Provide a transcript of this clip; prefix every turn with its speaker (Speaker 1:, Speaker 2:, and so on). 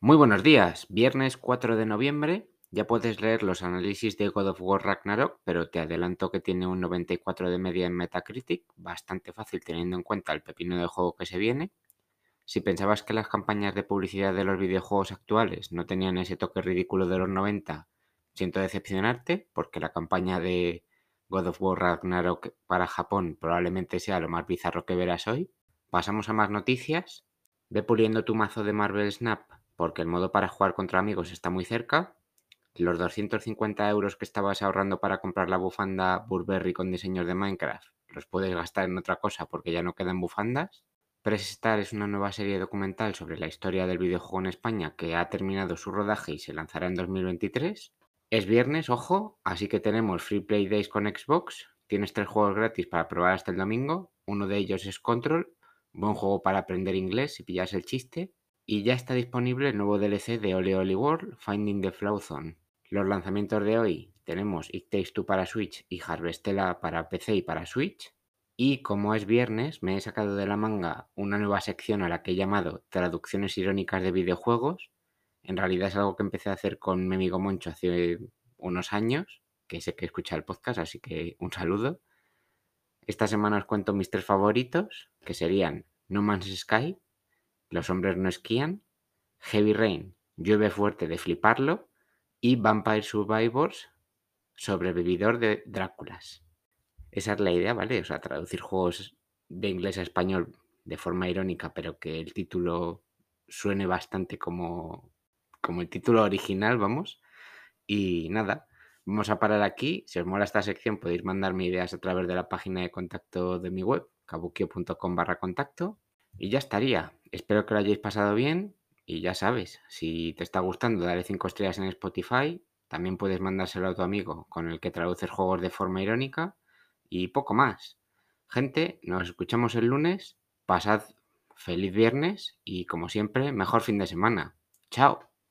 Speaker 1: Muy buenos días, viernes 4 de noviembre. Ya puedes leer los análisis de God of War Ragnarok, pero te adelanto que tiene un 94 de media en Metacritic, bastante fácil teniendo en cuenta el pepino de juego que se viene. Si pensabas que las campañas de publicidad de los videojuegos actuales no tenían ese toque ridículo de los 90, siento decepcionarte, porque la campaña de God of War Ragnarok para Japón probablemente sea lo más bizarro que verás hoy. Pasamos a más noticias. Ve puliendo tu mazo de Marvel Snap porque el modo para jugar contra amigos está muy cerca. Los 250 euros que estabas ahorrando para comprar la bufanda Burberry con diseños de Minecraft los puedes gastar en otra cosa porque ya no quedan bufandas. Press Star es una nueva serie documental sobre la historia del videojuego en España que ha terminado su rodaje y se lanzará en 2023. Es viernes, ojo, así que tenemos Free Play Days con Xbox. Tienes tres juegos gratis para probar hasta el domingo. Uno de ellos es Control, buen juego para aprender inglés si pillas el chiste. Y ya está disponible el nuevo DLC de Oli Oli World, Finding the Flow Zone. Los lanzamientos de hoy tenemos It Takes Two para Switch y Harvestella para PC y para Switch. Y como es viernes, me he sacado de la manga una nueva sección a la que he llamado Traducciones irónicas de videojuegos. En realidad es algo que empecé a hacer con mi amigo Moncho hace unos años, que sé que escucha el podcast, así que un saludo. Esta semana os cuento mis tres favoritos, que serían No Man's Sky, los hombres no esquían, Heavy Rain, llueve fuerte de fliparlo y Vampire Survivors, sobrevividor de Dráculas. Esa es la idea, ¿vale? O sea, traducir juegos de inglés a español de forma irónica, pero que el título suene bastante como, como el título original, vamos. Y nada, vamos a parar aquí. Si os mola esta sección podéis mandarme ideas a través de la página de contacto de mi web, kabuki.com barra contacto. Y ya estaría. Espero que lo hayáis pasado bien. Y ya sabes, si te está gustando, dale 5 estrellas en Spotify. También puedes mandárselo a tu amigo con el que traduces juegos de forma irónica. Y poco más. Gente, nos escuchamos el lunes. Pasad feliz viernes y como siempre, mejor fin de semana. Chao.